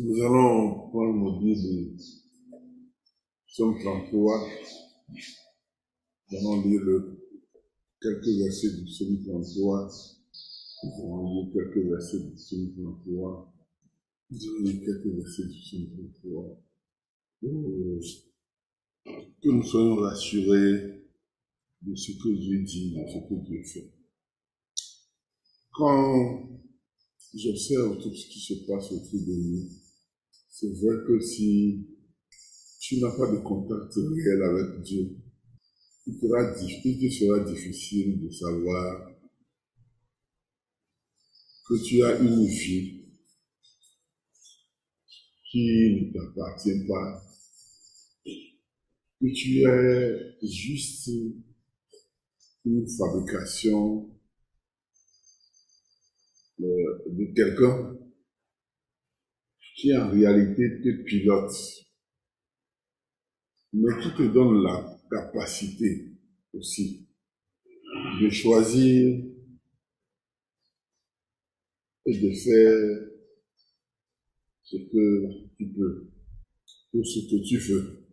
Nous allons prendre nos Bibles, Psaume 33. Nous allons lire quelques versets du Psaume 33. Nous allons lire quelques versets du Psaume 33. Nous allons lire quelques versets du Psaume 33. Oh, Que nous soyons rassurés de ce que Dieu dit, de ce que Dieu fait. Quand j'observe tout ce qui se passe autour de nous, c'est vrai que si tu n'as pas de contact réel avec Dieu, il, sera, te sera difficile de savoir que tu as une vie qui ne t'appartient pas, que tu es juste une fabrication euh, de quelqu'un qui en réalité te pilote, mais qui te donne la capacité aussi de choisir et de faire ce que tu peux ou ce que tu veux.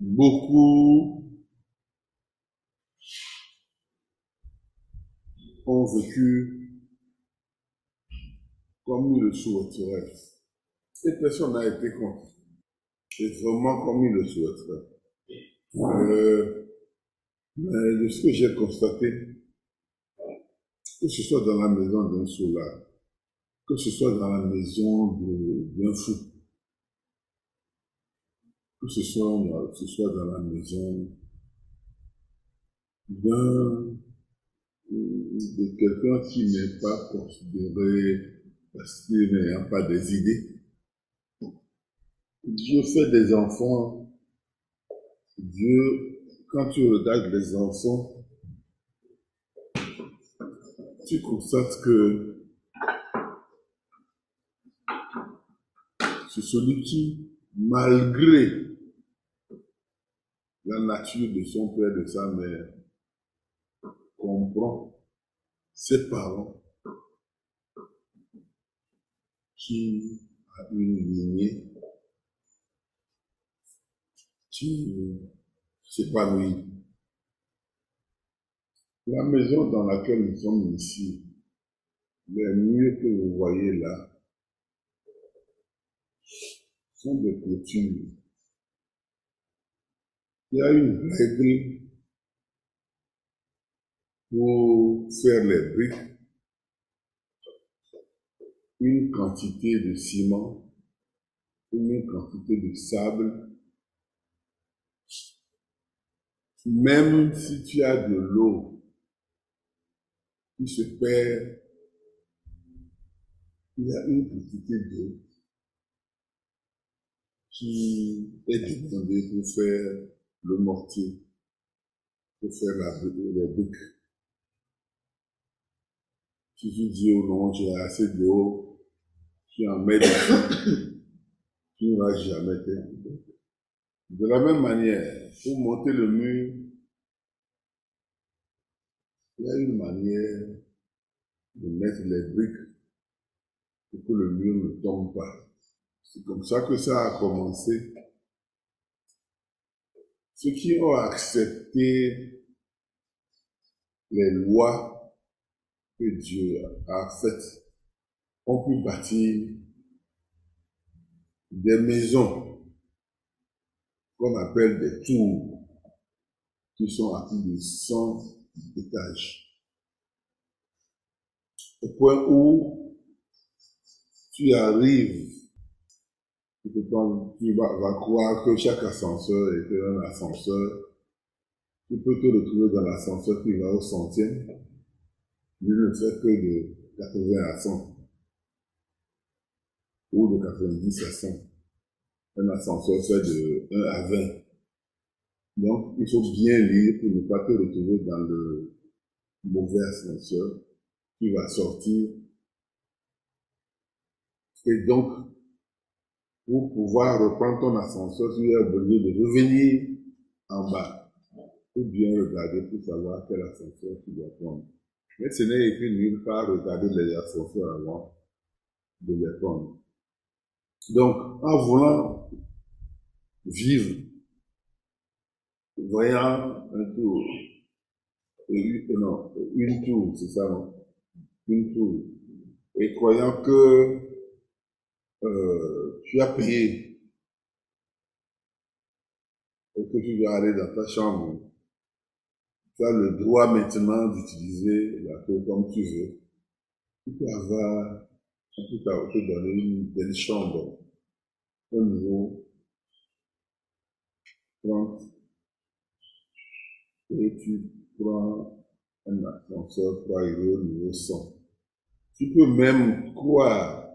Beaucoup ont vécu comme ils le souhaiteraient. Et personne n'a été. C'est vraiment comme ils le souhaiteraient. Euh, mais de ce que j'ai constaté, que ce soit dans la maison d'un soulard, que ce soit dans la maison d'un fou, que ce soit, que ce soit dans la maison d'un de quelqu'un qui n'est pas considéré parce qu'il n'a pas des idées. Dieu fait des enfants. Dieu, quand tu regardes les enfants, tu constates que c'est celui qui, malgré la nature de son père et de sa mère, comprend ses parents qui a une lignée qui s'épanouit. La maison dans laquelle nous sommes ici, les murs que vous voyez là, sont des clôtures. Il y a une règle pour faire les briques, une quantité de ciment, une quantité de sable, même si tu as de l'eau qui se perd, il y a une quantité d'eau qui est demandée pour faire le mortier, pour faire la, briques. Si tu dis au non, j'ai assez d'eau, tu en mets tu ne vas jamais terminer. De la même manière, pour monter le mur, il y a une manière de mettre les briques pour que le mur ne tombe pas. C'est comme ça que ça a commencé. Ceux qui ont accepté les lois que Dieu a faites ont pu bâtir des maisons appelle des tours qui sont à plus de 100 étages. Au point où tu arrives, tu, vas, vas croire que chaque ascenseur est un ascenseur. Tu peux te retrouver dans l'ascenseur qui va au centième. Il ne fait que de 80 à 100 ou de 90 à 100. Un ascenseur fait de 1 à 20. Donc, il faut bien lire pour ne pas te retrouver dans le mauvais ascenseur qui va sortir. Et donc, pour pouvoir reprendre ton ascenseur, tu es obligé de revenir en bas ou bien regarder pour savoir quel ascenseur tu dois prendre. Mais ce n'est écrit nulle part regarder les ascenseurs avant de les prendre. Donc, en voulant vivre, voyant un tour, non, une tour, c'est ça, non? Une tour, et croyant que euh, tu as payé et que tu dois aller dans ta chambre, tu as le droit maintenant d'utiliser la tour comme tu veux. Tu peux avoir, tu peux te donner une belle chambre au niveau 30 et tu prends un ascenseur pour arriver au niveau 100. Tu peux même croire,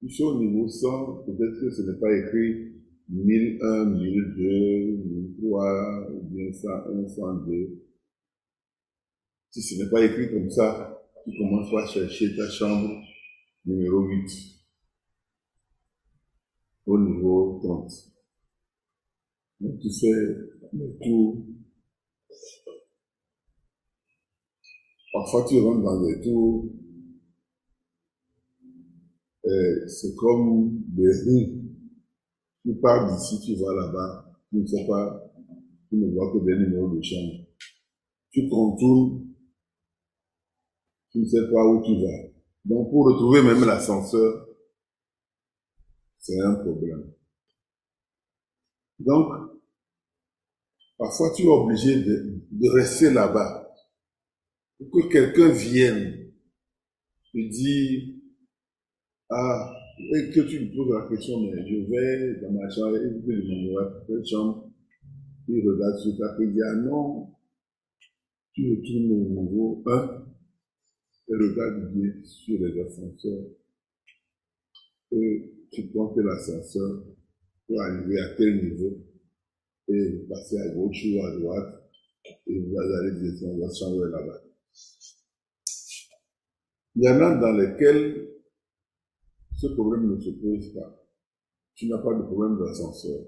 tu es au niveau 100, peut-être que ce n'est pas écrit 1001, 1002, 1003, ou bien 101, 102. Si ce n'est pas écrit comme ça, tu commences par chercher ta chambre numéro 8 au niveau 30. Donc tu fais le tour. Parfois tu rentres dans des tours, c'est comme des rues. Tu pars d'ici, tu vas là-bas, tu ne sais pas, tu ne vois que des numéros de chambre. Tu contournes, tu ne sais pas où tu vas. Donc pour retrouver même l'ascenseur, c'est un problème. Donc, parfois tu es obligé de, rester là-bas. Pour que quelqu'un vienne te dire, ah, et que tu me poses la question, mais je vais dans ma chambre, et vous demander quelle chambre, il regarde sur ta dit, ah non, tu retournes au niveau 1, et regarde bien sur les ascenseurs, et tu prends l'ascenseur pour arriver à tel niveau, et vous passez à gauche ou à droite, et vous allez descendre, votre chambre là-bas. Il y en a dans lesquels ce problème ne se pose pas. Tu n'as pas de problème d'ascenseur.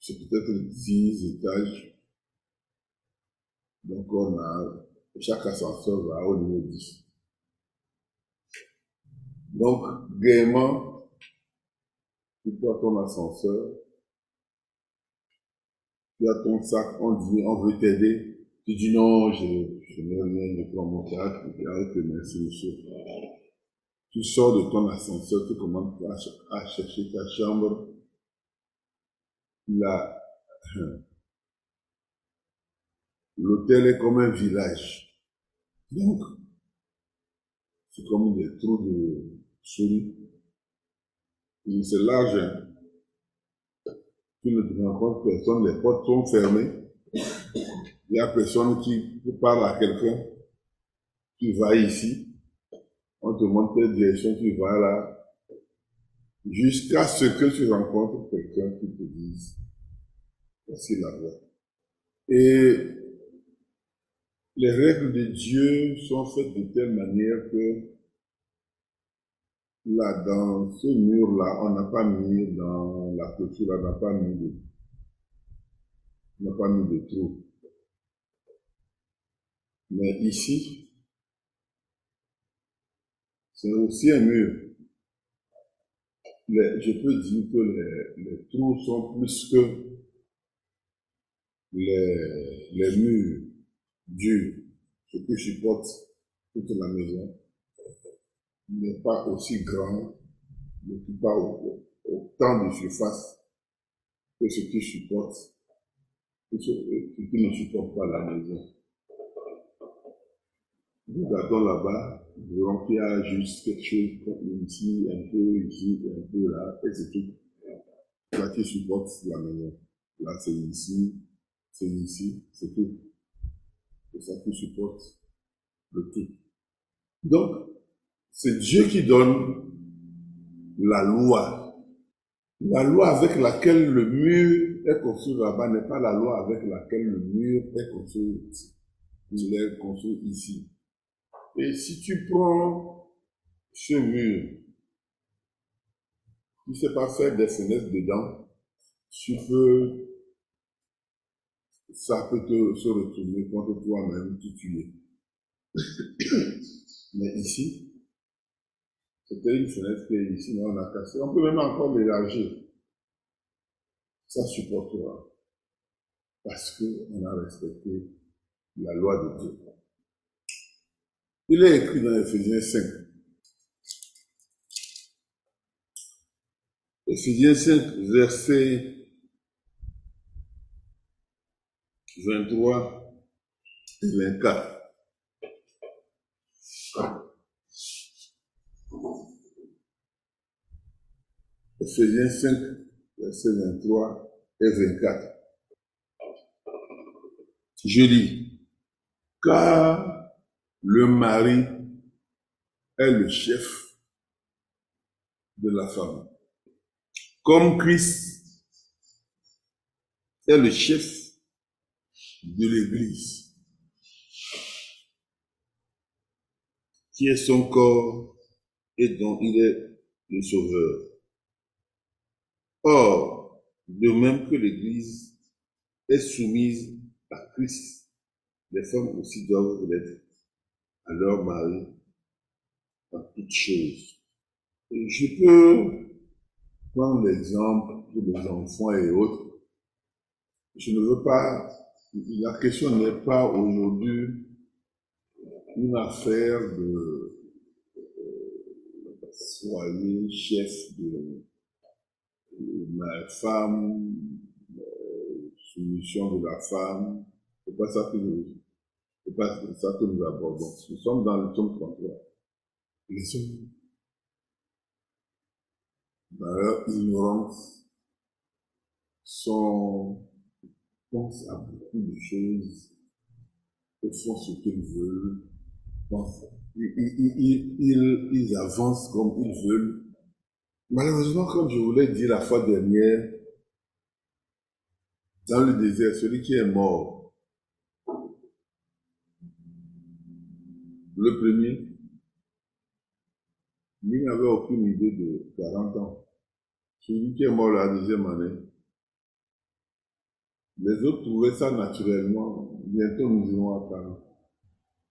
C'est peut-être 10 étages. Donc on a, chaque ascenseur va au niveau 10. Donc, gaiement, tu prends ton ascenseur, tu as ton sac, on dit, on veut t'aider. Tu dis non, je, je n'ai rien, je prends mon sac, et arrête, merci monsieur. Tu sors de ton ascenseur, tu commences à, à chercher ta chambre. Là, l'hôtel est comme un village. Donc, c'est comme des trous de souris. C'est large. Hein. Tu ne rencontres personne, les portes sont fermées. Il n'y a personne qui parle à quelqu'un. Tu vas ici, on te montre quelle direction tu vas là, jusqu'à ce que tu rencontres quelqu'un qui te dise, voici la voie. Et les règles de Dieu sont faites de telle manière que là, dans ce mur-là, on n'a pas mis dans la clôture, on n'a pas mis de, on n'a pas mis de trou. Mais ici, c'est aussi un mur. je peux dire que les, trous sont plus que les, les murs durs, ce qui supporte toute la maison, n'est pas aussi grand, ne pas autant de surface que ce qui supporte, ce qui ne supporte pas la maison. Nous regardons là-bas, nous verrons juste quelque chose ici, un peu ici, un peu là, et c'est tout. Là qui supporte la maison. Là, c'est ici, c'est ici, c'est tout. C'est ça qui supporte le tout. Donc, c'est Dieu qui donne la loi. La loi avec laquelle le mur est construit là-bas n'est pas la loi avec laquelle le mur est construit, il est construit ici. Et si tu prends ce mur, tu ne sais pas faire des fenêtres dedans, tu peux, ça peut se retourner contre toi-même, tuer. Mais ici, C'était une fenêtre qui est ici, mais on a cassé. On peut même encore l'élargir. Ça supportera. Parce qu'on a respecté la loi de Dieu. Il est écrit dans Ephésiens 5. Ephésiens 5, verset 23 et 24. Ephésiens 5, verset 23 et 24. Je lis, car le mari est le chef de la femme, comme Christ est le chef de l'Église, qui est son corps et dont il est le sauveur. Or, de même que l'Église est soumise à Christ, les femmes aussi doivent l'être à leur mari en toutes choses. Je peux prendre l'exemple pour les enfants et autres. Je ne veux pas, la question n'est pas aujourd'hui une affaire de euh, soigner chef de ma femme, euh, soumission de la femme, c'est pas ça que nous, c'est pas ça que nous abordons. Nous sommes dans le tome 33. Les hommes, dans leur ignorance, sont, pensent à beaucoup de choses, et font ce qu'ils veulent, ils, ils, avancent comme ils veulent, Malheureusement, comme je vous l'ai dit la fois dernière, dans le désert, celui qui est mort, le premier, lui n'avait aucune idée de 40 ans. Celui qui est mort la deuxième année, les autres trouvaient ça naturellement. Bientôt nous irons à 40.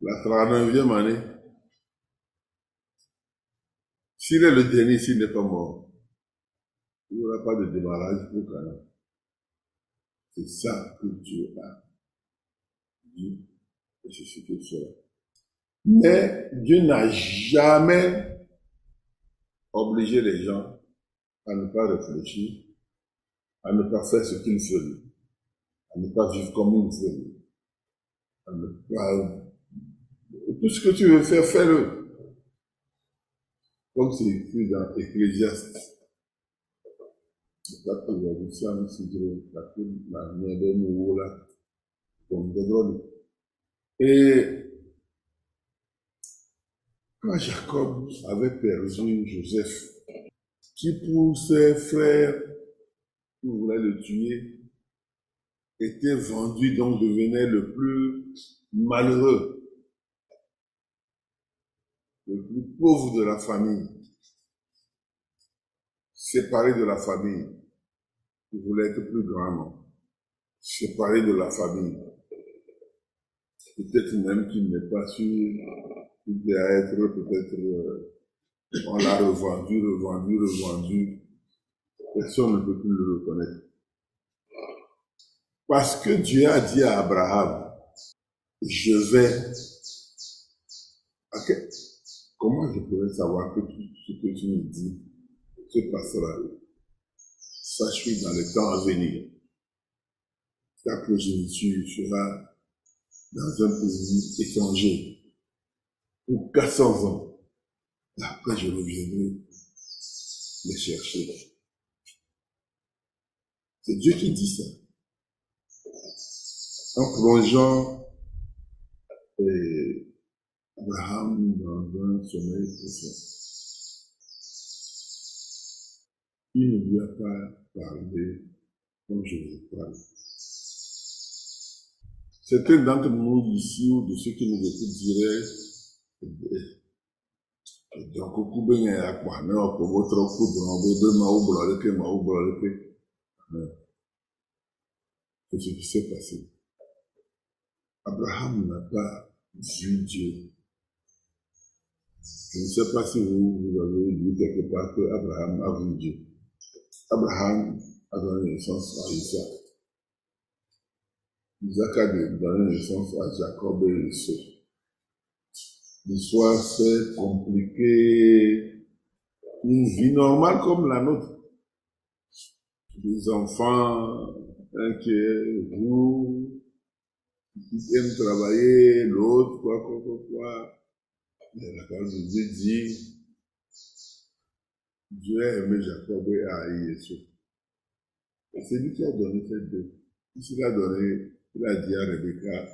La 39e année, s'il est le dernier, s'il n'est pas mort, il n'y aura pas de démarrage pour Cana. C'est ça que Dieu a dit et c'est ce qu'il fait. Mais Dieu n'a jamais obligé les gens à ne pas réfléchir, à ne pas faire ce qu'ils veulent, à ne pas vivre comme ils veulent, à ne pas... Tout ce que tu veux faire, fais-le. Comme c'est écrit dans Ecclésiaste. Et quand Jacob avait perdu Joseph, qui pour ses frères, voulaient le tuer, était vendu, donc devenait le plus malheureux le plus pauvre de la famille, séparé de la famille, il voulait être plus grand, séparé de la famille. Peut-être même qu'il n'est pas sûr, il doit être peut-être, euh, on l'a revendu, revendu, revendu. Personne ne peut plus le reconnaître. Parce que Dieu a dit à Abraham, je vais, ok, Comment je pourrais savoir que tout ce que tu me dis se passera? Sache dans le temps à venir, ta progéniture sera dans un pays étranger pour 400 ans. Après, je reviendrai les chercher. C'est Dieu qui dit ça. En plongeant et Abraham dans un sommeil profond. Il ne lui a pas parlé comme je vous parle. Certains d'entre nous ici de ceux qui nous écoutent diraient, donc, lepe c'est ce qui s'est passé Abraham n'a pas vu Dieu Je ne sais pas si vous, vous avez lu quelque part que Abraham a vu Dieu. Abraham a donné naissance à Isaac. Isaac a donné naissance à Jacob et Esau. L'histoire s'est compliquée. Une vie normale comme la nôtre. Des enfants inquiets, vous, qui aiment travailler, l'autre, quoi, quoi, quoi, quoi. Mais la parole de Dieu dit, Dieu a aimé Jacob et a haï. Et c'est lui qui a donné deux. Il a donné, il a dit à Rebecca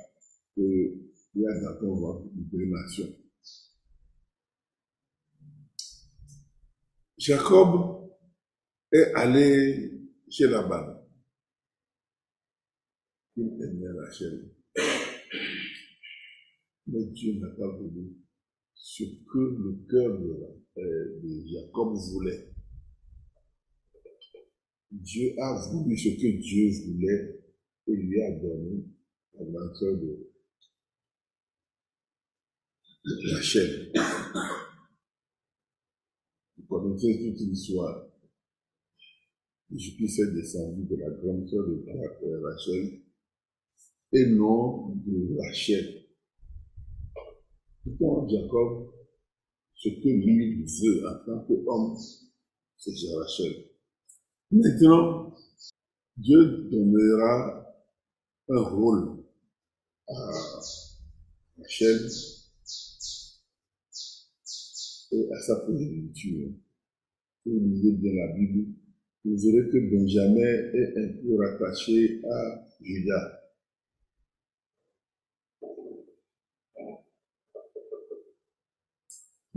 qu'il y a dans ton ventre une nation. Jacob est allé chez Laban. Il aimait Rachel. Mais Dieu n'a pas voulu ce que le cœur de, euh, de Jacob voulait. Dieu a voulu ce que Dieu voulait et lui a donné la grande sœur de Rachel. Vous connaissez toute l'histoire. Jésus est descendu de la grande sœur de euh, Rachel et non de Rachel. Pourtant, Jacob, ce que lui veut en tant qu'homme, c'est Rachel. Maintenant, Dieu donnera un rôle à Rachel et à sa progéniture. Vous lisez bien la Bible, vous verrez que Benjamin est un peu rattaché à Judas.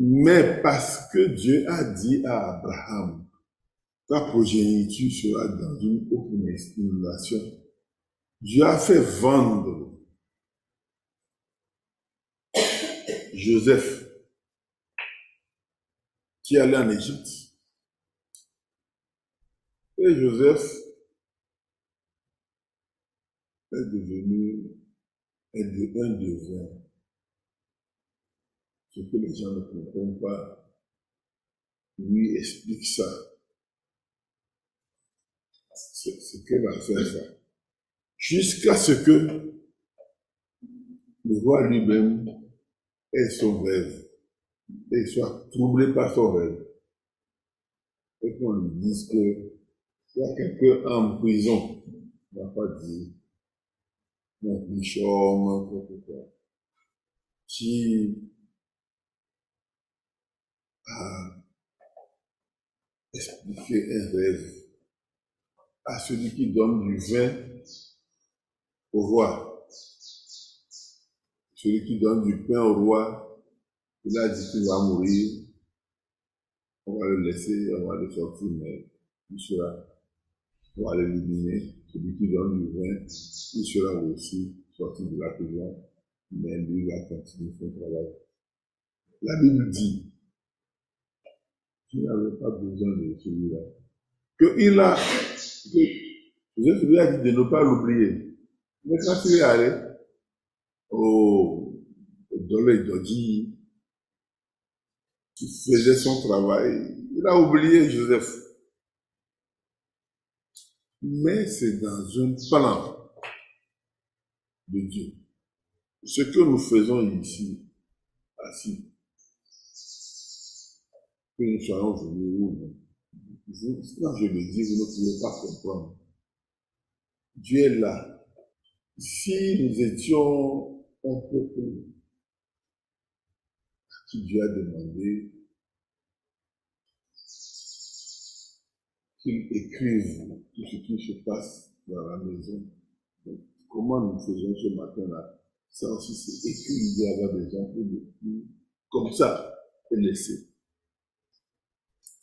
Mais parce que Dieu a dit à Abraham, ta progéniture sera dans une autre nation, Dieu a fait vendre Joseph qui allait en Égypte. Et Joseph est devenu un devin ce que les gens ne comprennent pas, lui explique ça. C'est qu'elle va faire ça? Jusqu'à ce que le roi lui-même ait son rêve et soit troublé par son rêve. Et qu'on lui dise que il y a quelqu'un en prison. On va pas dire mon bichon, quoi, qui à expliquer un rêve à celui qui donne du vin au roi. Celui qui donne du pain au roi, il a dit qu'il va mourir. On va le laisser, on va le sortir, mais il sera, on va l'éliminer. Celui qui donne du vin, il sera aussi sorti de la prison, mais lui va continuer son travail. La Bible dit, tu n'avais pas besoin de celui-là. il a, que lui a dit de ne pas l'oublier. Mais quand il est allé au Dolé Dodji, qui faisait son travail, il a oublié Joseph. Mais c'est dans un plan de Dieu. Ce que nous faisons ici, assis, que nous soyons venus. Quand je le dis, vous ne pouvez pas comprendre. Dieu est là. Si nous étions un peuple à qui Dieu a demandé qu'il écrive tout ce qui se passe dans la maison, comment nous faisons ce matin-là? Ça aussi, c'est écrit, il y des gens comme ça et laisser.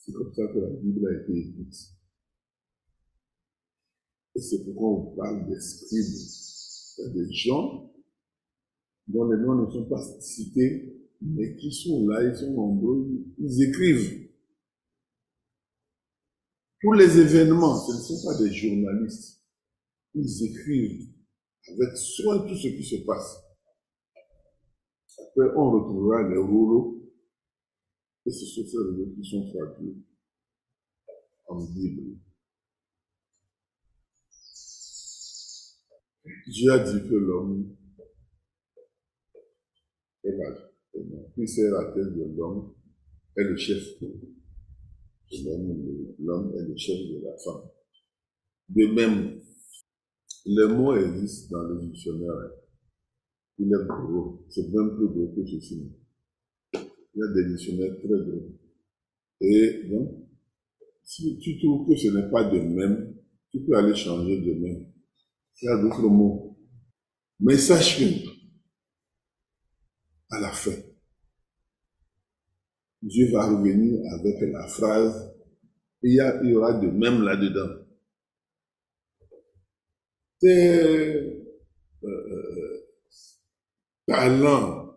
C'est comme ça que la Bible a été écrite. Et c'est pourquoi on parle des scribes. des gens dont les noms ne sont pas cités, mais qui sont là, ils sont nombreux, ils écrivent. Pour les événements, ce ne sont pas des journalistes. Ils écrivent avec soin tout ce qui se passe. Après, on retrouvera les rouleaux Et ce sont ces réseaux qui sont traduits en Bible. Dieu a dit que l'homme est la, puis c'est la tête de l'homme, est le chef de l'homme, l'homme est le chef de la femme. De même, le mot existe dans le dictionnaire. Il est gros, c'est même plus gros que ceci. Il y a des dictionnaires très gros. Et donc, si tu trouves que ce n'est pas de même, tu peux aller changer de même. Il y a d'autres mots. Mais sache que, à la fin, Dieu va revenir avec la phrase, il y, a, il y aura de même là-dedans. Tes euh, talents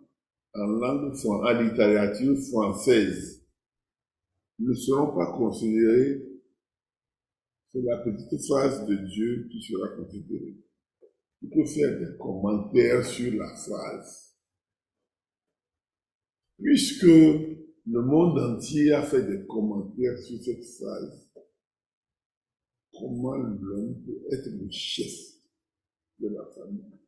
en langue, en littérature française ne seront pas considérés c'est la petite phrase de Dieu qui sera considérée. Tu peux faire des commentaires sur la phrase. Puisque le monde entier a fait des commentaires sur cette phrase, comment l'homme peut être le chef de la famille?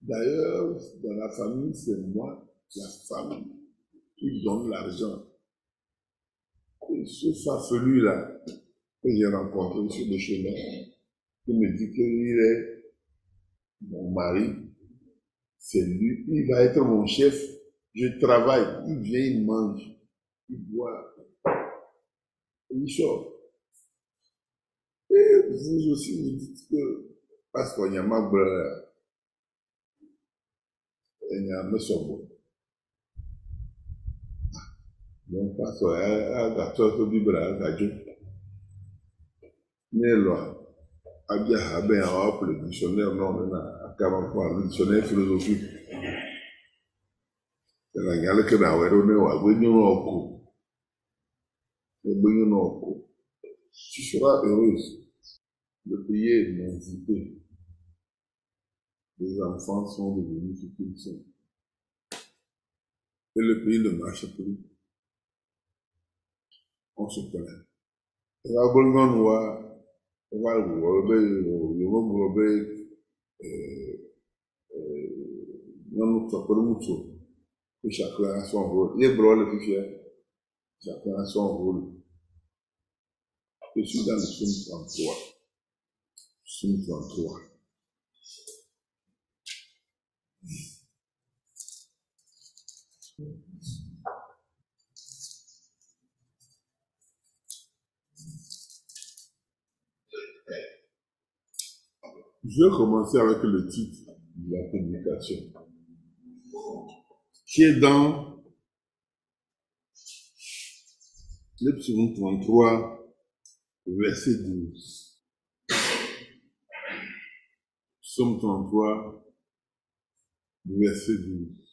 D'ailleurs, dans la famille, c'est moi, la femme, qui donne l'argent. Et ce farfelu-là, que j'ai rencontré sur le chemin, qui me dit qu'il est mon mari, c'est lui, il va être mon chef, je travaille, il vient, il mange, il boit, il sort. Et vous aussi, vous dites que, parce qu'il y a ma brère, il y a un sobo. Donc, parce qu'il y a un gâteau de brère, gâteau. n'elu a abịa ha be ya ọ pụrụ dictionnaire n'ọnụ na akamakwa dictionnaire philosophie tena nyaleke na were ne wa gbenye ọkụ egbenye n'ọkụ tu seras heureuse le pays est émancipé les enfants sont devenus ce qu'ils sont et le pays ne marche plus on se plaint. Eva gbɔngɔnu wa va wɔ be yevu gblɔ be nyɔnu tɔkpɔ ŋutsu que chacun a son rôle. Ye gblɔ le fifia, chacun a son rôle. Je suis dans le psaume 33. Psaume 33. Je vais commencer avec le titre de la publication, qui est dans le psaume 33, verset 12. Psaume 33, verset 12.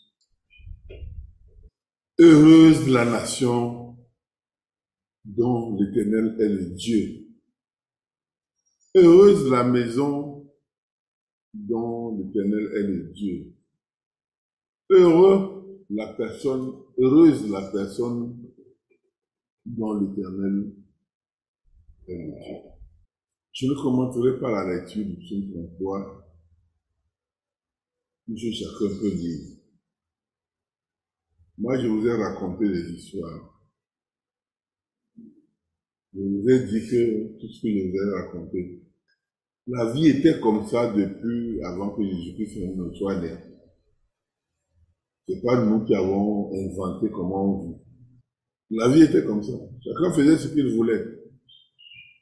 Heureuse la nation dont l'Éternel est le Dieu. Heureuse la maison dont l'Éternel est le Dieu. Heureux la personne, heureuse la personne dont l'Éternel est le Dieu. Je ne commenterai pas la lecture du psaume 33, puisque chacun peut lire. Moi, je vous ai raconté des histoires. Je vous ai dit que tout ce que je vous ai raconté, la vie était comme ça depuis avant que Jésus-Christ ne soit né. C'est pas nous qui avons inventé comment on vit. La vie était comme ça. Chacun faisait ce qu'il voulait.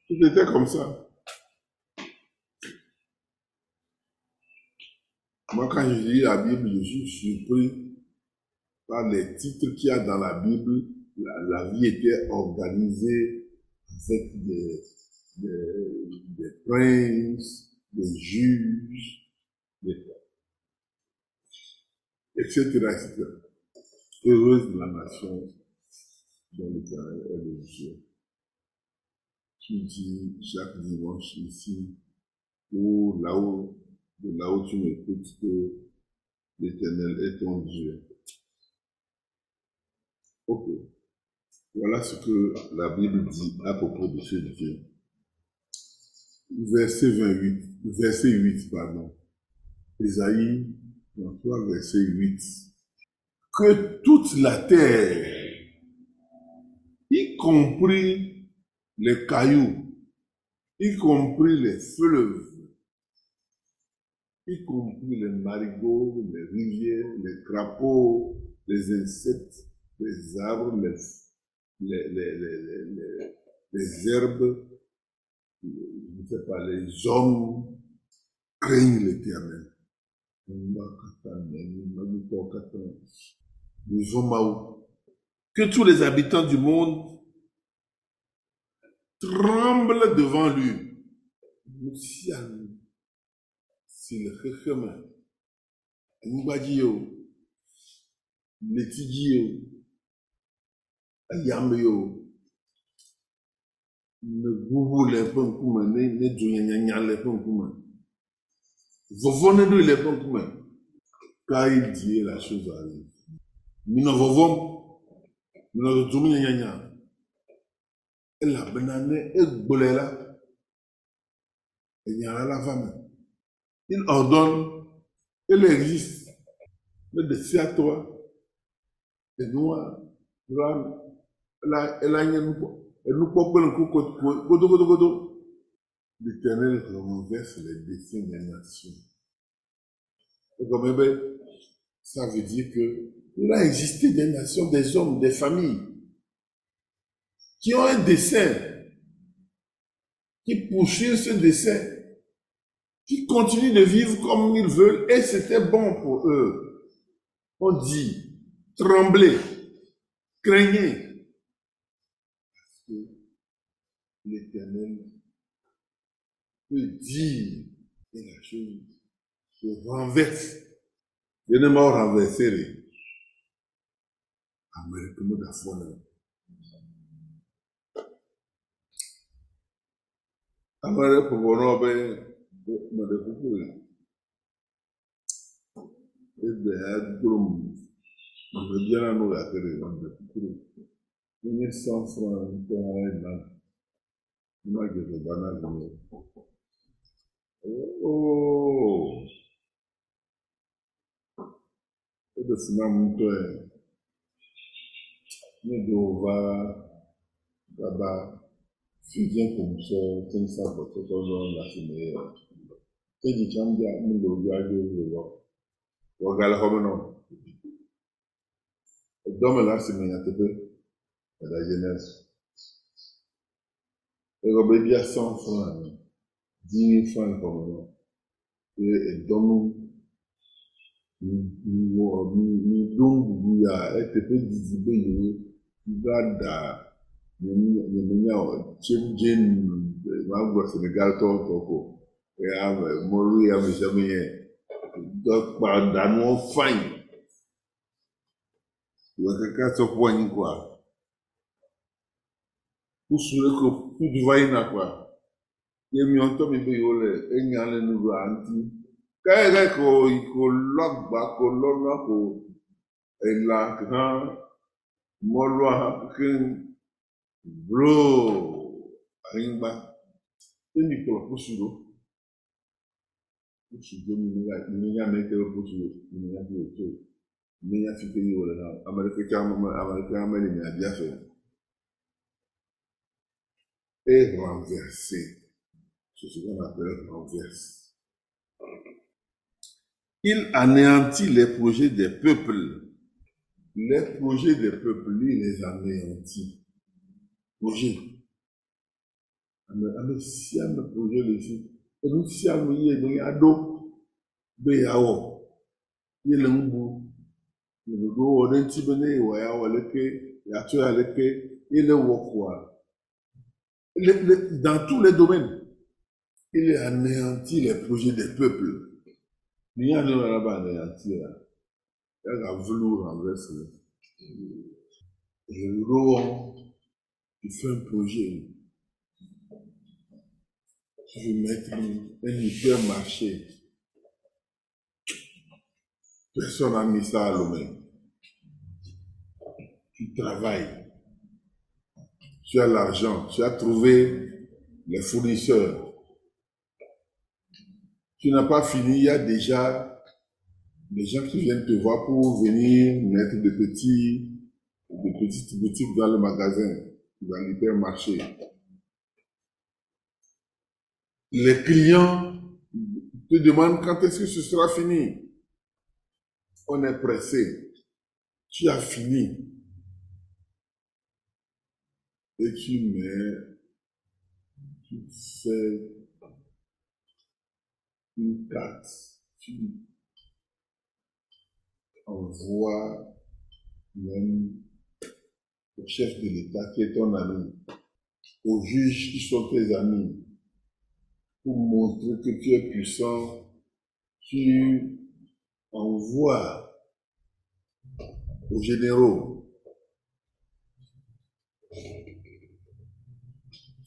Tout était comme ça. Moi, quand je lis la Bible, je suis surpris par les titres qu'il y a dans la Bible. La, vie était organisée avec des, des, des princes, des juges, etc., etc. Heureuse de la nation dont l'Éternel est le Dieu. Tu dis chaque dimanche ici, ou là-haut, de là où tu m'écoutes, que l'Éternel est ton Dieu. Ok. Voilà ce que la Bible dit à propos de ce Dieu. Verset 28, verset 8, pardon. Ésaïe 33, verset 8. Que toute la terre, y compris les cailloux, y compris les fleuves, y compris les marigots, les rivières, les crapauds, les insectes, les arbres, les, les, les, les, herbes, je ne sais pas, les hommes craignent l'éternel. Que tous les habitants du monde tremblent devant lui. Le ne bubu le ƒe ŋkume, ne ne le ƒe ŋkume. Vɔvɔ ne le la chose arrive. Minɔ vɔvɔm, ne la, enya la la me. Il ordonne, il existe. Le de à toi, et noir, blanc, la, elle. L'éternel renverse les défis des nations. Et comme eh ben, ça veut dire que il a existé des nations, des hommes, des familles qui ont un dessein, qui poursuivent ce dessein, qui continuent de vivre comme ils veulent et c'était bon pour eux. On dit, tremblez, craignez. l'Éternel peut dire et la chose se renverse. Je ne m'en renverserai. Amerikano da fonan. Amare popono be made kukula. Ebe ya grom. Mbe jana nou la kere mbe kukula. Mbe san fran mbe nan. Un an. Ma que je banane. Oh. Ebe sina muito é. Ne do va gaba fidien comme ça, comme ça, pour tout le monde la finir. Keji chambia mundo ujaje ulo. Wagala homo no. Dome la si menya tepe. La jeunesse. Et Robert bien 100 francs. 10 000 francs comme non. Et dome ni don bubu ya etepe didibe yiwe ba da nyemenya chimjin ma gba Senegal to to ko. Ya moru ya mi se mi yẹn do pa danu fain wo kaka so po yin kusure ko kuɖiva yina koa ye miɔtɔ mi be yewo le enya le nuɖa ŋuti ke ke ko yi ko lɔ agba ko lɔ nua ko elã hã mɔlua hã ke blo anyigba ye mi kplɔ kusu ɖo kusu ɖo mi nya mi nya mi ke kusu mi nya mi o to mi nya fi ke yi wòle na ame ɖeke tsa ame ɖeke ame le nya bia fɛ. Et renversé c'est ce qu'on appelle renverse Il anéantit les projets des peuples. Les projets des peuples, lui, les anéantit. Projet. Ame ame sia ame projet le si. Enu sia ame yi enu ya ɖo be yeawɔ. Ye le ŋu bu. Le ɖoɖo wɔ ɖe ŋuti be ne yewɔ ya wɔ leke, yeatsɔ ya leke, ye le wɔ koa. Dans tous les domaines, il anéantit les projets des peuples. Ni ane wala ba anéantir la. Elle a voulu renverser. Et le roi, il fait un projet. Je vais mettre un hypermarché. Personne n'a mis ça à l'homme. Tu travailles. Tu as l'argent, tu as trouvé les fournisseurs. Tu n'as pas fini, il y a déjà des gens qui viennent te voir pour venir mettre de petits, de petites boutiques dans le magasin, dans l'hypermarché. Les clients te demandent quand est-ce que ce sera fini. On est pressé. Tu as fini. Et tu mets, tu fais une carte. Tu envoies même au chef de l'État qui est ton ami, aux juges qui sont tes amis, pour montrer que tu es puissant, tu envoies aux généraux,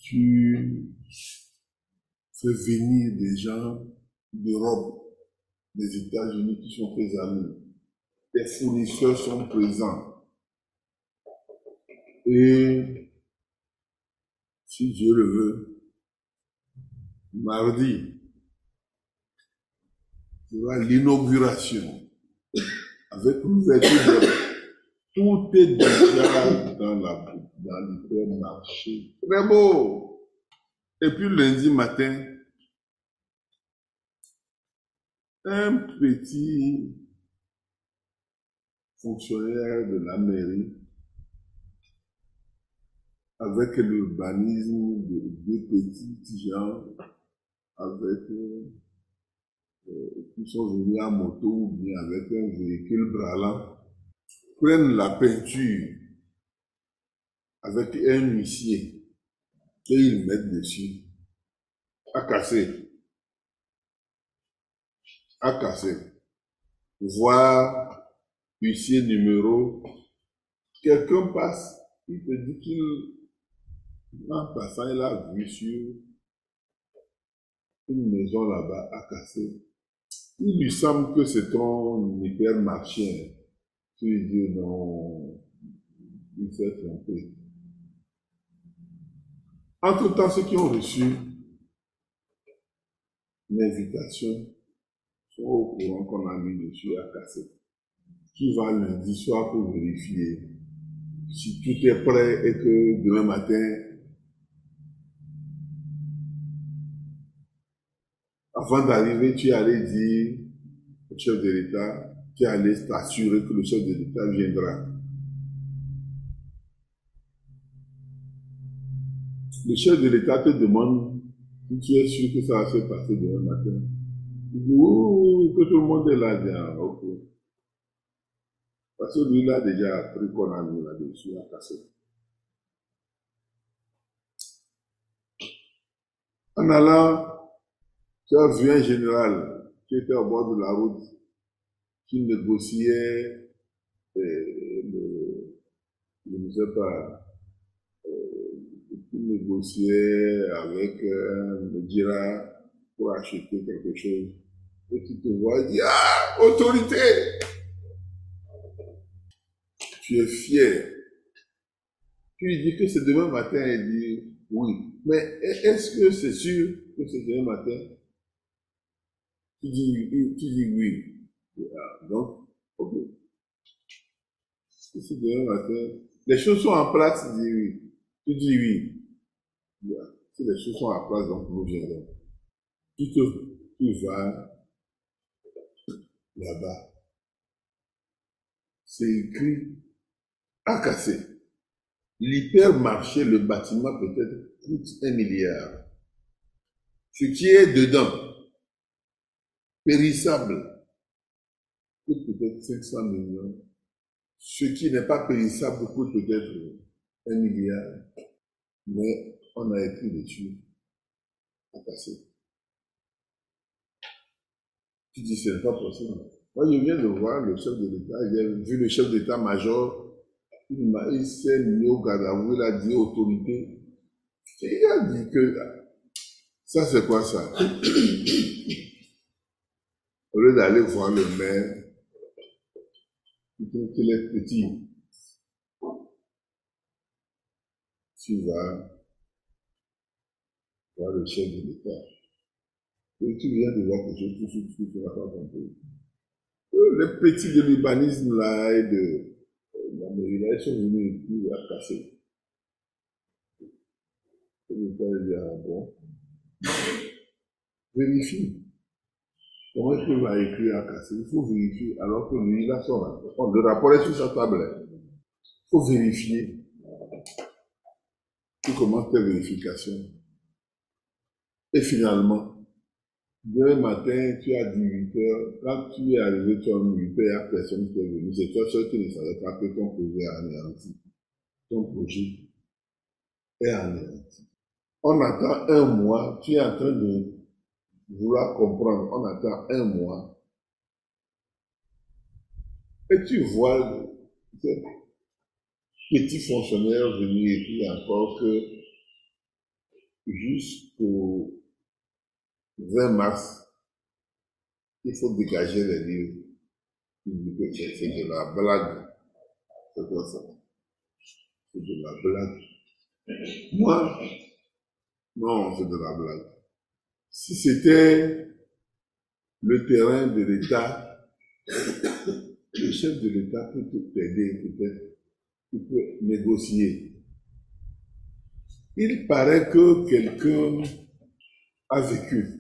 tu fais venir des gens d'Europe, des États-Unis qui sont tes amis. Tes fournisseurs sont présents. Et si Dieu le veut, mardi sera l'inauguration avec l'ouverture de tout est déjà dans la dans marché. Très beau. Et puis lundi matin, un petit fonctionnaire de la mairie avec l'urbanisme de deux petits gens avec euh, qui sont venus à moto ou bien avec un véhicule bralant prennent la peinture avec un huissier et ils mettent dessus à casser à casser voir huissier numéro quelqu'un passe il te dit qu'il en passant, il a vu sur une maison là-bas à casser. Il lui semble que c'est ton hypermarché. Tu lui dis non, il s'est trompé. Entre-temps, ceux qui ont reçu l'invitation sont au courant qu'on a mis dessus à casser. Qui va lundi soir pour vérifier si tout est prêt et que demain matin, Avant d'arriver, tu allais dire au chef de l'État, tu allais t'assurer que le chef de l'État viendra. Le chef de l'État te demande si tu es sûr que ça va se passer demain matin. Il dit oui, que tout le monde est là. Bien, ok. Parce que lui, il a déjà appris qu'on a mis là-dessus à casser. En allant tu as vu un général qui était au bord de la route, qui négociait, euh, le, je ne sais pas, euh, qui négociait avec euh, le dira pour acheter quelque chose. Et tu te vois dire, ah, autorité! Tu es fier. Tu lui dis que c'est demain matin, il dit, oui. Mais est-ce que c'est sûr que c'est demain matin? Tu dis, tu dis oui. Ah, donc, ok. C'est demain matin? Les choses sont en place, tu dis oui. Tu dis oui. Si les choses sont en place, donc nous viendrons. Tu te, tu là-bas. C'est écrit à casser. L'hypermarché, le bâtiment peut-être coûte un milliard. Ce qui est dedans, périssable coûte peut-être 500 millions. Ce qui n'est pas périssable coûte peut-être un milliard. Mais on a écrit dessus à passer. Tu dis, ce n'est pas possible. Moi, je viens de voir le chef de l'État, j'ai vu le chef d'état-major, il, s'est mis au il a dit autorité. il a dit que ça, c'est quoi ça? Au lieu d'aller voir le maire, il trouve qu'il est petit. tu vas voir le chef de l'État. Et tu viens de voir quelque chose, que tu n'as pas compris. Euh, Les petits de l'urbanisme là et de euh, la mairie là, ils sont venus et à casser. Et le père dit, ah bon, vérifie. Comment est-ce qu'il va écrire à casser? Il faut vérifier alors que lui, il a son rapport. Le rapport est sur sa table. Il faut vérifier. Tu commences tes vérifications. Et finalement, demain matin, tu as 18 heures. Quand tu es arrivé, tu as 8 heures, il n'y a personne qui est venu. C'est toi seul qui ne savais pas que ton projet est anéanti. Ton projet est anéanti. On attend un mois, tu es en train de vouloir comprendre. On attend un mois. Et tu vois ces petits fonctionnaires venir et puis encore que jusqu'au 20 mars, il faut dégager les livres. C'est de la blague. C'est quoi ça? C'est de la blague. Moi, non, c'est de la blague. Si c'était le terrain de l'État, le chef de l'État peut t'aider peut-être. Il peut négocier. Il paraît que quelqu'un a vécu.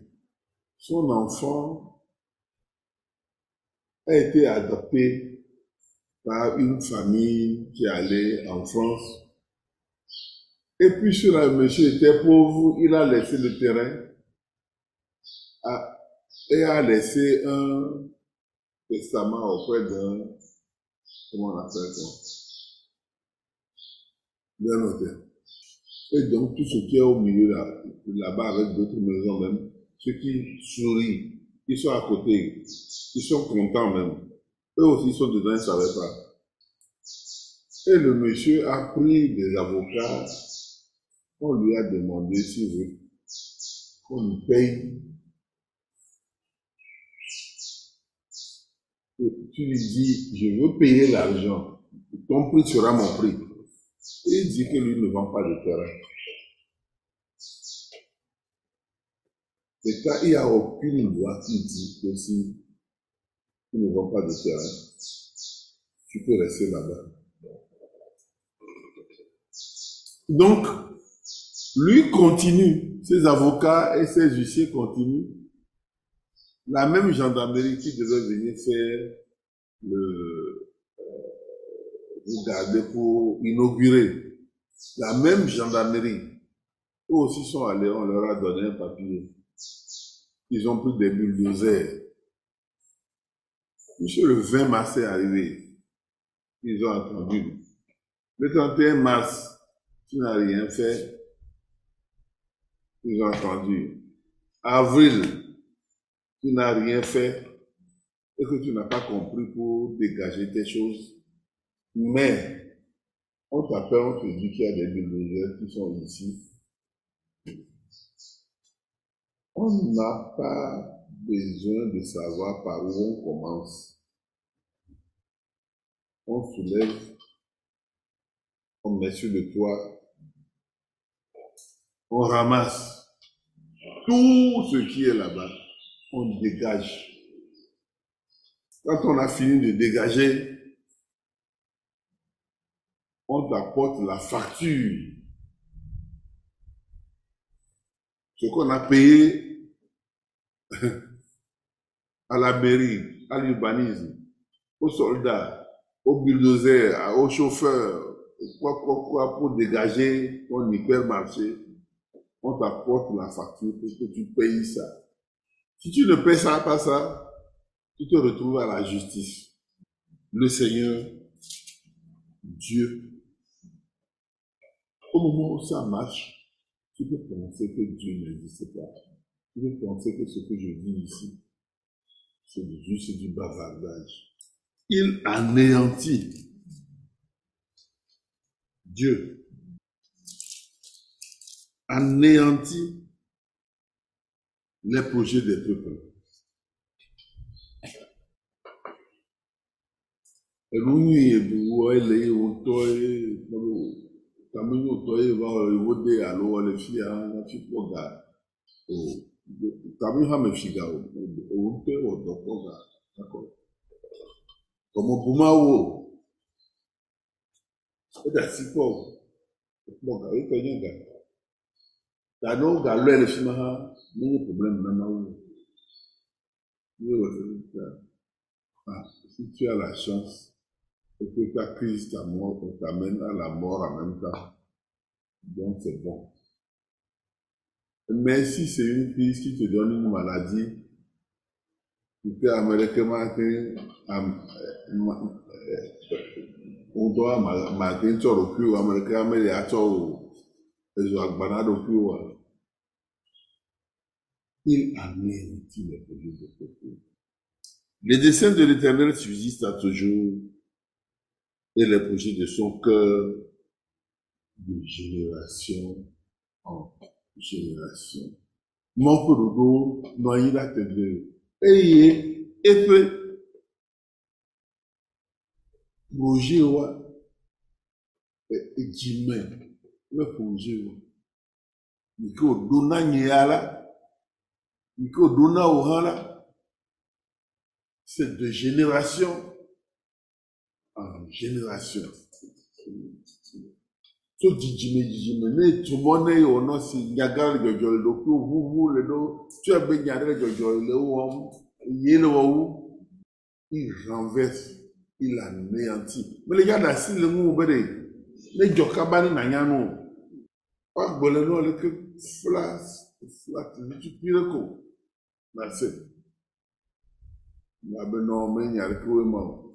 Son enfant a été adopté par une famille qui allait en France. Et puis, si le monsieur était pauvre, il a laissé le terrain et a laissé un testament auprès d'un, comment on appelle ça, d'un notaire. Et donc, tout ce qui est au milieu là, là-bas avec d'autres maisons même, ceux qui sourient, ils sont à côté, ils sont contents même. Eux aussi sont dedans, ils ne savaient pas. Et le monsieur a pris des avocats, on lui a demandé s'il veut qu'on lui paye. Tu lui dis, je veux payer l'argent, ton prix sera mon prix. Et il dit que lui ne vend pas de terrain. Et quand il n'y a aucune loi qui dit que si tu ne vends pas de terrain, tu peux rester là-bas. Donc, lui continue, ses avocats et ses huissiers continuent. La même gendarmerie qui devait venir faire le, euh, vous garder pour inaugurer, la même gendarmerie, eux aussi sont allés, on leur a donné un papier. Ils ont pris des bulldozers. Monsieur le 20 mars est arrivé. Ils ont attendu. Le 31 mars, tu n'as rien fait. Ils ont attendu. Avril, tu n'as rien fait et que tu n'as pas compris pour dégager tes choses. Mais, on t'appelle, on te dit qu'il y a des bulldozers qui sont ici. On n'a pas besoin de savoir par où on commence. On soulève, on met sur le toit, on ramasse tout ce qui est là-bas, on dégage. Quand on a fini de dégager, on t'apporte la facture. Ce qu'on a payé à la mairie, à l'urbanisme, aux soldats, aux bulldozers, aux chauffeurs, quoi, quoi, quoi, pour dégager ton hypermarché, on t'apporte la facture pour que tu payes ça. Si tu ne payes pas ça, tu te retrouves à la justice. Le Seigneur, Dieu, au moment où ça marche, tu peux penser que Dieu n'existe pas. Tu peux penser que ce que je dis ici, c'est juste du bavardage. Il anéantit Dieu anéantit les projets des peuples. Tami hã me fi ga o o ŋutɔ wɔ dɔ kpɔ ga akɔ kɔmɔ buma wo o da si kpɔ o kpɔ ga o tɔ nye ga ta ne wo ga lɔe le fi ma hã menye problème na ma wo ye wɔ le ta ah si tu as la chance et que ta crise ta mort t'amène à la mort en même temps donc c'est bon mais si c'est une crise qui te donne une maladie nke amerịka maka ụdọ maka nchọrọ kwiwa amerịka mere achọ ezu agbana do kwiwa il amène tous les projets de peuple. Les desseins de l'éternel subsistent à toujours et les projets de son cœur de génération en génération. Noyé la tête eye eƒe projet wa dzime ƒe projet wa yi ke woɖo na nye ya la yi ke woɖo na wò hã la c'est de génération en génération tso dzidzime dzidzime ne tumɔ ne wònɔ si nyaga le dzɔdzɔ le ɖokui ʋuʋu le ɖo tso ebe nya ɖe le dzɔdzɔ le wɔm ye le wɔwu il renverse il anéantit mele ya ɖe asi le ŋu be ɖe ne dzɔ kaba ne nanya no. Woagbe le nua leke flas flat tutukui ɖe ko. Na se abe nɔ menya leke wo ma o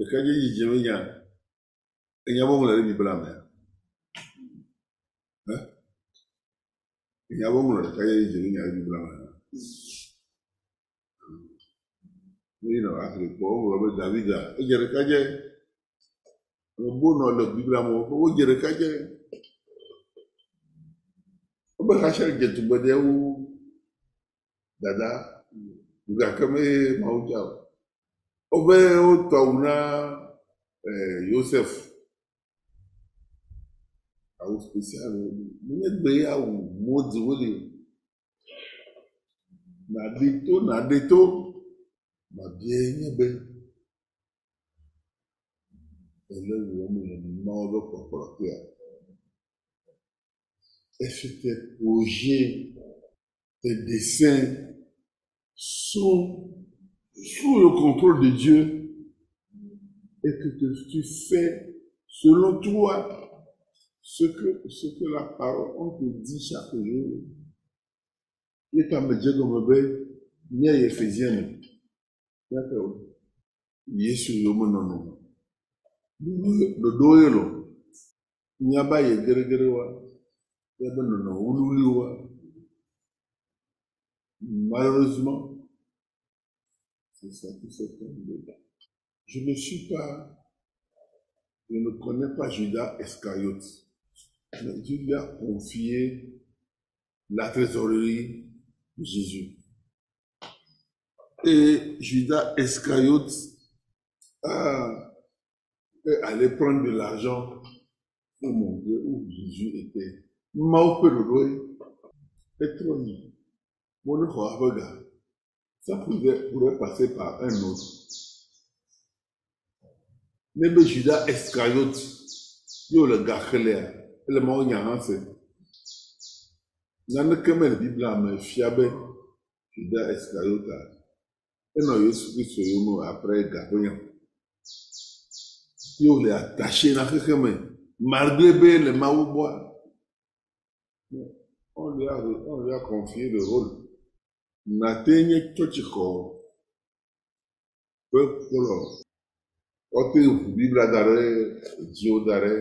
ɖekadze yi dze menya enya bɔ ŋlɔ ɖe bibla me enya bɔ ŋlɔ ɖekadze yi dze menya ɖe bibla me ne yina afrika wo ŋlɔ be davida edze ɖekadze bo nɔ le bibla me wo dze ɖekadze wobe Rachel dze tugbedze wu dada gake me mawu dza o wobe wotɔ wu na Joseph awu spécial menye gbe awu modi woli naɖe to naɖe to mabie nye be ele wɔm le mawo be kpɔkplɔ tea et c'était projet tes desseins sont sous le contrôle de Dieu et que tu fais selon toi ce que, la parole, on te dit chaque jour? Et Ephésiens me. Yake o. Yesu yomo nono. Dodo yelo. Nyaba. Malheureusement, Je ne suis pas, je ne connais pas Judas Iscariote. Mais Dieu lui a confié la trésorerie de Jésus. Et Judas Iscariote a, allé prendre de l'argent pour montrer où Jésus était. Mao Perodoy est trop libre. Ça pourrait passer par un autre. N'ebe Judas Iscariote, yo le gachele, ele mawo nya hã se. Naneke me le me fia be Judas Iscariote enɔ Yesu Kristo yome après. Yo le attaché na malgré le a, on lui a confié le rôle. Natenha chochichou peupulo ote Biblia dare Dio dare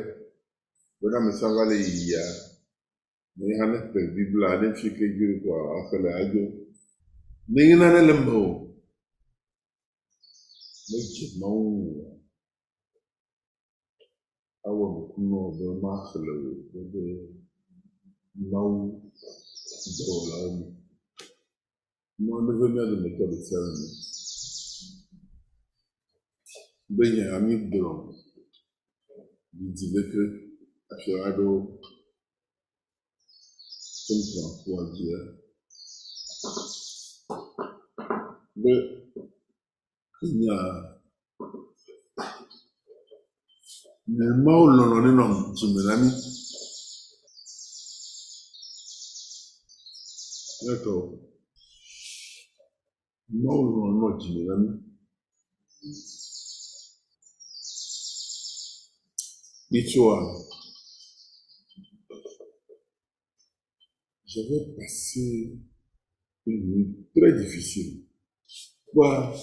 bena mesanga le iya ne hane pe Biblia ne fike jiri kwa akele ajo ne ina ne lembo ne jimau awa bukuno be ma akele be be mau dola mu mawu dɔwɔlawo me mɔ ne be mía dometɔ ɖe sia ɖe me be nye ami gblɔ didi leke afi aɖewo tso ŋkua dzia be nya ne mawu lɔlɔ ne nɔ dzime na mí netɔ mawu lɔlɔ nɔ dzime na mí Itsoa, j'avais passé une nuit très difficile. Quoi,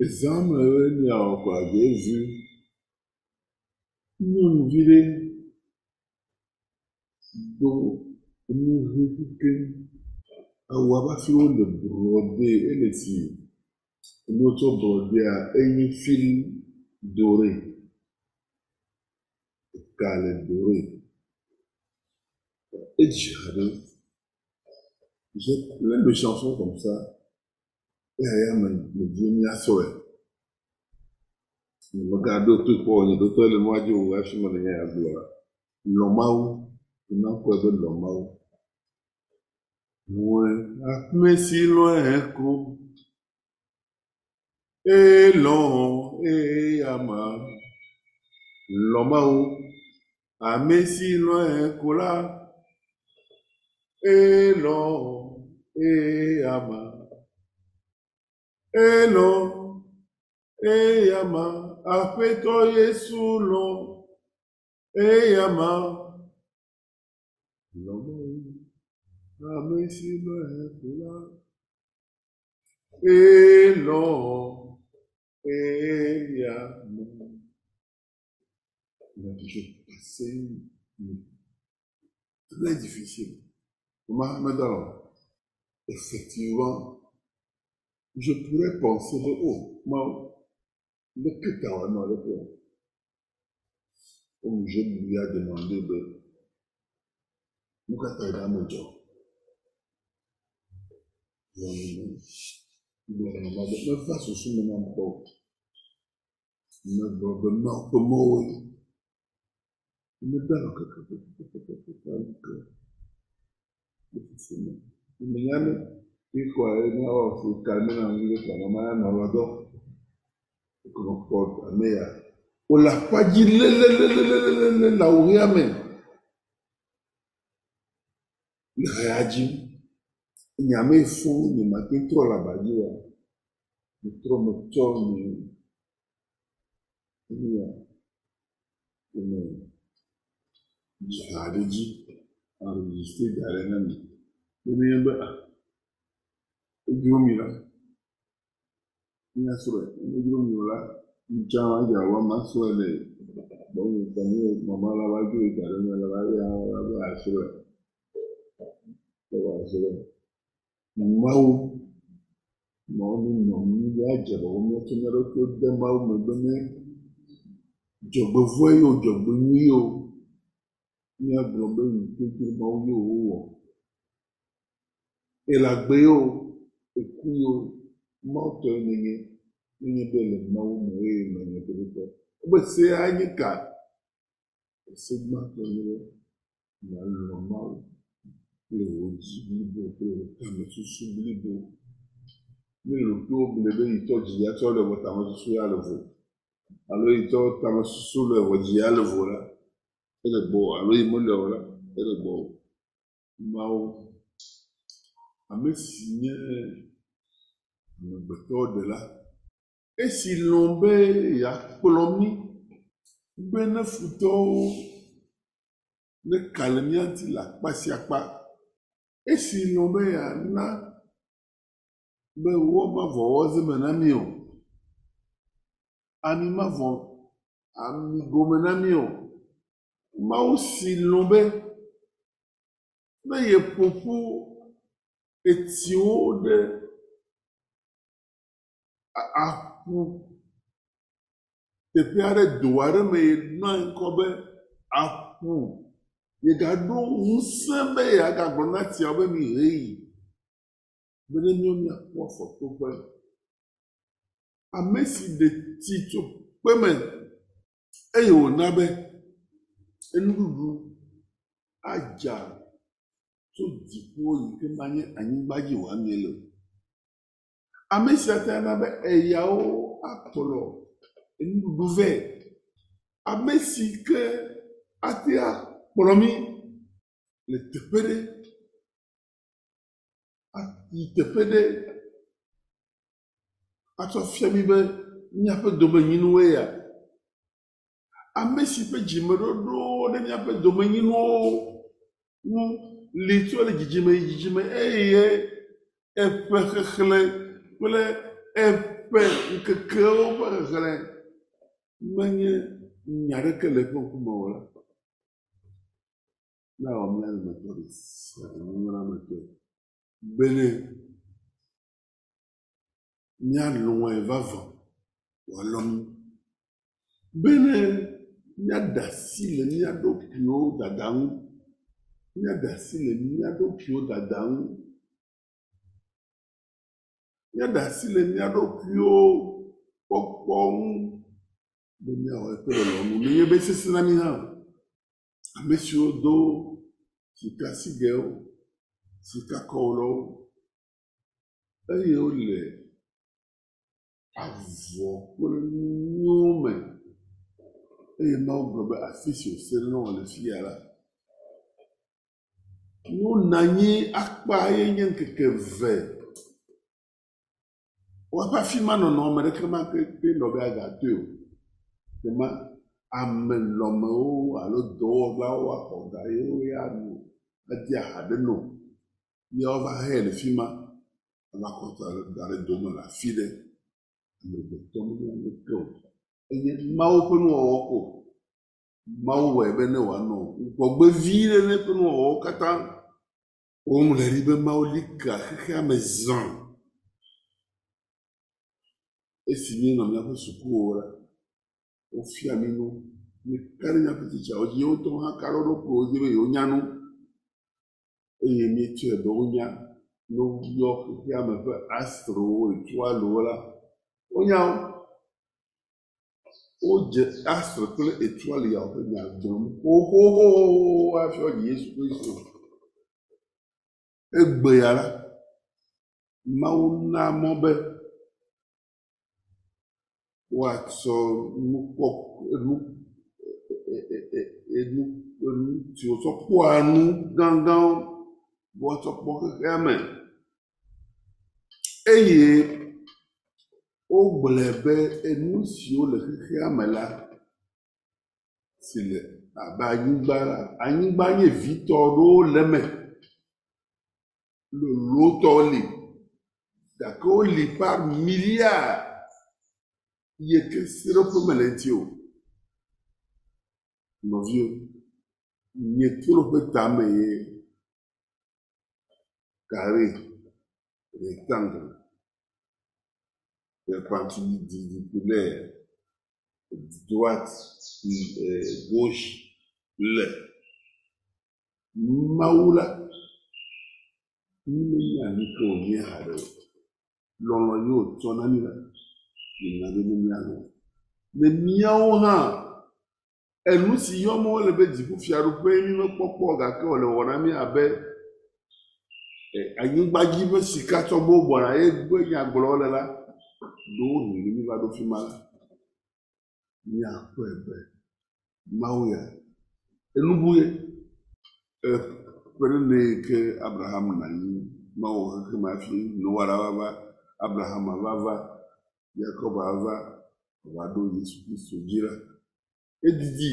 il y a quoi, j'ai vu, nous vivons dans nous vivons awu aba fi wo le brodé ele si nutsɔ brodé a enye fil doré ka le doré. Edzi aɖe j'ai plein de chansons comme ça. Eya me me di miasɔe megaɖo to kpɔ le nua dzi o hafi me le nya ya gblɔ la lɔmawu na kɔe be lɔmawu. Muéstrame si lo escucho. Elo, ella, lo mau. A mí si lo escucho. Elo, ella, Elo, ella, afecto a Jesús. Ella, ella, Ame si lɔ ɛko la elɔ eyama. Il a toujours passé une nuit très difficile. Mohamed effectivement, je pourrais penser de oh, moi, le t'as non, le. Comme je lui ai demandé de. Nous, quand t'as dans mon job. Me va susu me na mkpɔ. Me gbɔ be ma ƒe mɔwo yi. Me da lɔ kekekekekeke alike. Me fufu me. Me nya ne ikɔ ye ne awɔ fi ka ne na ŋu le kpana ma ya nɔ lɔ dɔ. Kɔnɔ kpɔ ame ya. Wòle aƒadzi lelelelelelele le awu ɣia me. Le haya dzim. Nyame fún nye mate trɔ le abadzi wa me trɔ me tsɔ nye. Nuya me dzi ha ɖe dzi enregistré da ɖe na mi. Be ne be ah edro mi la. Nya srɔ̃ edro mi la. Ŋutsa adza wa ma srɔ̃ le. Gbɔnye gbɔnye mama la va dzo da ɖe me la va ya la be asrɔ̃ le va asrɔ̃ mawu mawu ne nɔ nu ya le wo nya ɖe to de mawu megbe ne dzɔgbevɔe yiwo dzɔgbenyui yiwo míagblɔ be ŋutete mawu yiwo wowɔ elagbe yiwo eku yiwo mawu tɔ yi nenye nenye be le mawu me eye nɔ nye teƒe ebe. Se anye ka se gbãtɔ nye be nalɔ mawu kple wò dzi blibo kple wò tame susu blibo ne ɖokuiwo ble be yi tɔ dzi ya tsɔ le wò tame susu ya le vo alo yi tɔ tame susu le wò dzi ya le vo la ele gbɔ alo yi mele o. La ele gbɔ mawu ame si nye amegbetɔ ɖe la esi lɔ̃ be yeakplɔ mí. Be ne futɔwo ne ka le mía ŋuti le akpa sia akpa esi lɔ be yeana be woamavɔ wɔze me na mí o. Ami mavɔ ami gome na mí o. Mawu si lɔ̃ be ne yeƒoƒu etiwo ɖe aƒu teƒe aɖe do aɖe me yena ŋkɔ be aƒu yegaɖo ŋusẽ be yeagagblɔ na tiawo be mi heyi be ne míawo míakpɔ afɔtoƒe ame si ɖe tsi tso kpe me eye wòna be enuɖuɖu adza tso dziƒo yi ke manye anyigba dzi wòamie le. Ame sia te na be eyawo akplɔ enuɖuɖu vɛ. Ame si ke ate akplɔ mi le teƒe ɖe ayi teƒe ɖe atsɔ fia mi be míaƒe domenyinuwoe ya. Ame si ƒe dzimeɖoɖo ɖe míaƒe domenyinuwo ŋu li tso le dzidzime yi dzidzime eye eƒe xexlẽ kple eƒe ŋkekewo ƒe xexlẽ menye nya aɖeke le eƒe ŋkume o la, na ọmọlẹ́yìn methodist ẹ̀rọ̀mọ́ra mẹ́tọ́ gbélé ní àlùwọ̀n ìváfọ̀ wà lọ́mú gbélé ní àdásí lè ní àdókìó dàdá ń ní àdásí lè ní àdókìó dàdá ń ní àdásí lè do àdókìó pọ̀pọ̀ ń gbélé àwọn ẹgbẹ́ lọ́mú ní yẹ bẹ́ẹ̀ sísí náà ní hàn. Ame siwo do sikasigɛwo, sikakɔwlɔwo eye wole avɔ kple nu nyuiwo me eye Mawu gblɔ be afi si wòse ɖe na wò le fia la, wonɔ anyi akpa ye nye ŋkeke eve. Woaƒe afi ma nɔnɔ ame ɖeke mate nɔ be agatoe o. Gema ame lɔmewo alo dɔwɔlawo axɔ ga yewo ya nɔ ade aha ɖe nɔ. Míawo va hɛ le fi ma ava kɔ da ɖe dome le afi ɖe. Amegbetɔ menye o. Enye Mawu ƒe nuwɔwɔ ko. Mawu wɔe be ne wòanɔ gbɔgbe vi ɖe ne eƒe nuwɔwɔwo katã. Woŋlɔe ɖi be Mawu li ka xexea me zã. Esi míenɔ míaƒe sukuwo la, ofia minu mikari nyapiti tsa odzi wo ŋutɔ hã ka ɖoɖo kplɔ wo dzi be yewo nya nu eye mietsɔe be wonya ne woyɔ xexea me ƒe astrowo etualowo la wonya wo wodze astro kple etualiawo ƒe nya gblɔm xoxoxo hafi woadzi yesu kristo egbea la mawu na mɔ be woatsɔ nukpɔ enu e- e- e- enu enu si wotsɔ kpɔa nu gãgãwo woatsɔ kpɔ xexea me. Eye wogblɔe be enu siwo le xexea me la si le abe anyigba la, anyigba nye vitɔ ɖewo le eme. Lolotɔwo li gake woli par milliard yi ke seɖoƒe mele eŋuti o. Nɔviwo, mieto ɖe ƒe tame ye carré, rectangle, perpendiculaire, droite, gauche le. Mawu la, mímenya nu ke wònye haɖe o. Lɔlɔ̃ na la, nenyawohã enu si yɔm wole be dziƒofiaɖuƒee mi ƒe kpɔkpɔ gake wòle wɔ na mi abe anyigba dzi ƒe sikatɔgbowo bɔna ye gbe nyagblɔ le la ɖewo nuni mi va ɖo fi ma la miakpɔe be mawu ya enubu ye ekpelele yi ke abraham nanyi mawu hexema fi noa la vava abraham vava. Va, Yakob va va, va ɖo Yesu Kristo dzi la, edidi.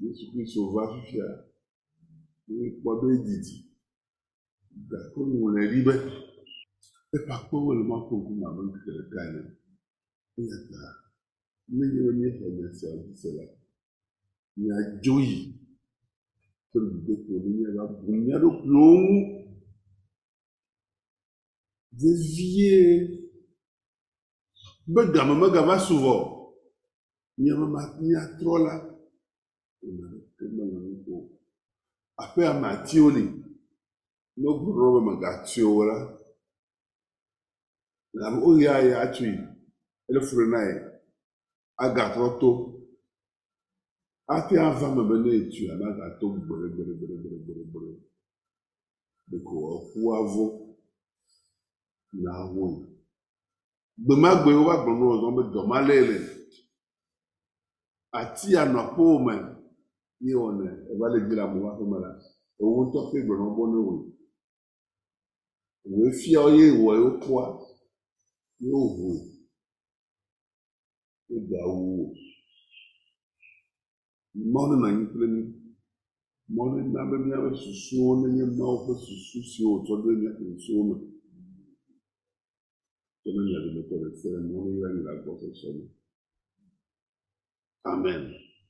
Yesu Kristo va fifia, míekpɔ be edidi. Gake woŋlɔe ɖi be eƒe akpewo le Mawu ƒe ŋkume abe ŋkeke ɖeka ene. Eya ta nenye be míexɔ nya siawo dzi se la, miadzo yi kple dzodoƒo ne miava bu mia ɖokuiwo ŋu vevie. Be game megava suvɔ miame miatrɔ la aƒe amatiwo li ne gblɔ be megatsoe o la abe woya ya tsoe ele fure na ye agatrɔ to hafi ava me be ne etsoe abe agato gbere gbere gbere gbere gbere ɖeko eƒua vɔ nawon gbemagbe wogagblɔ nu wɔzɔ be dɔmale le atia nɔ aƒewo me ye wɔnɛ eva le dzi le amewo aƒeme la ewo ŋutɔ ƒe gblɔnɔ bɔ ne wo woe fia ye wɔ yewo e, kɔa ye woho ye gawu wo mɔnu nɔ anyi kple mi mɔnu na be míaƒe susuwo nenye mawo ƒe susu siwo wotsɔ ɖe míaƒe susuwo me. Tsɔ ne mia dometɔ ɖe sia ɖe Mawu neyra mi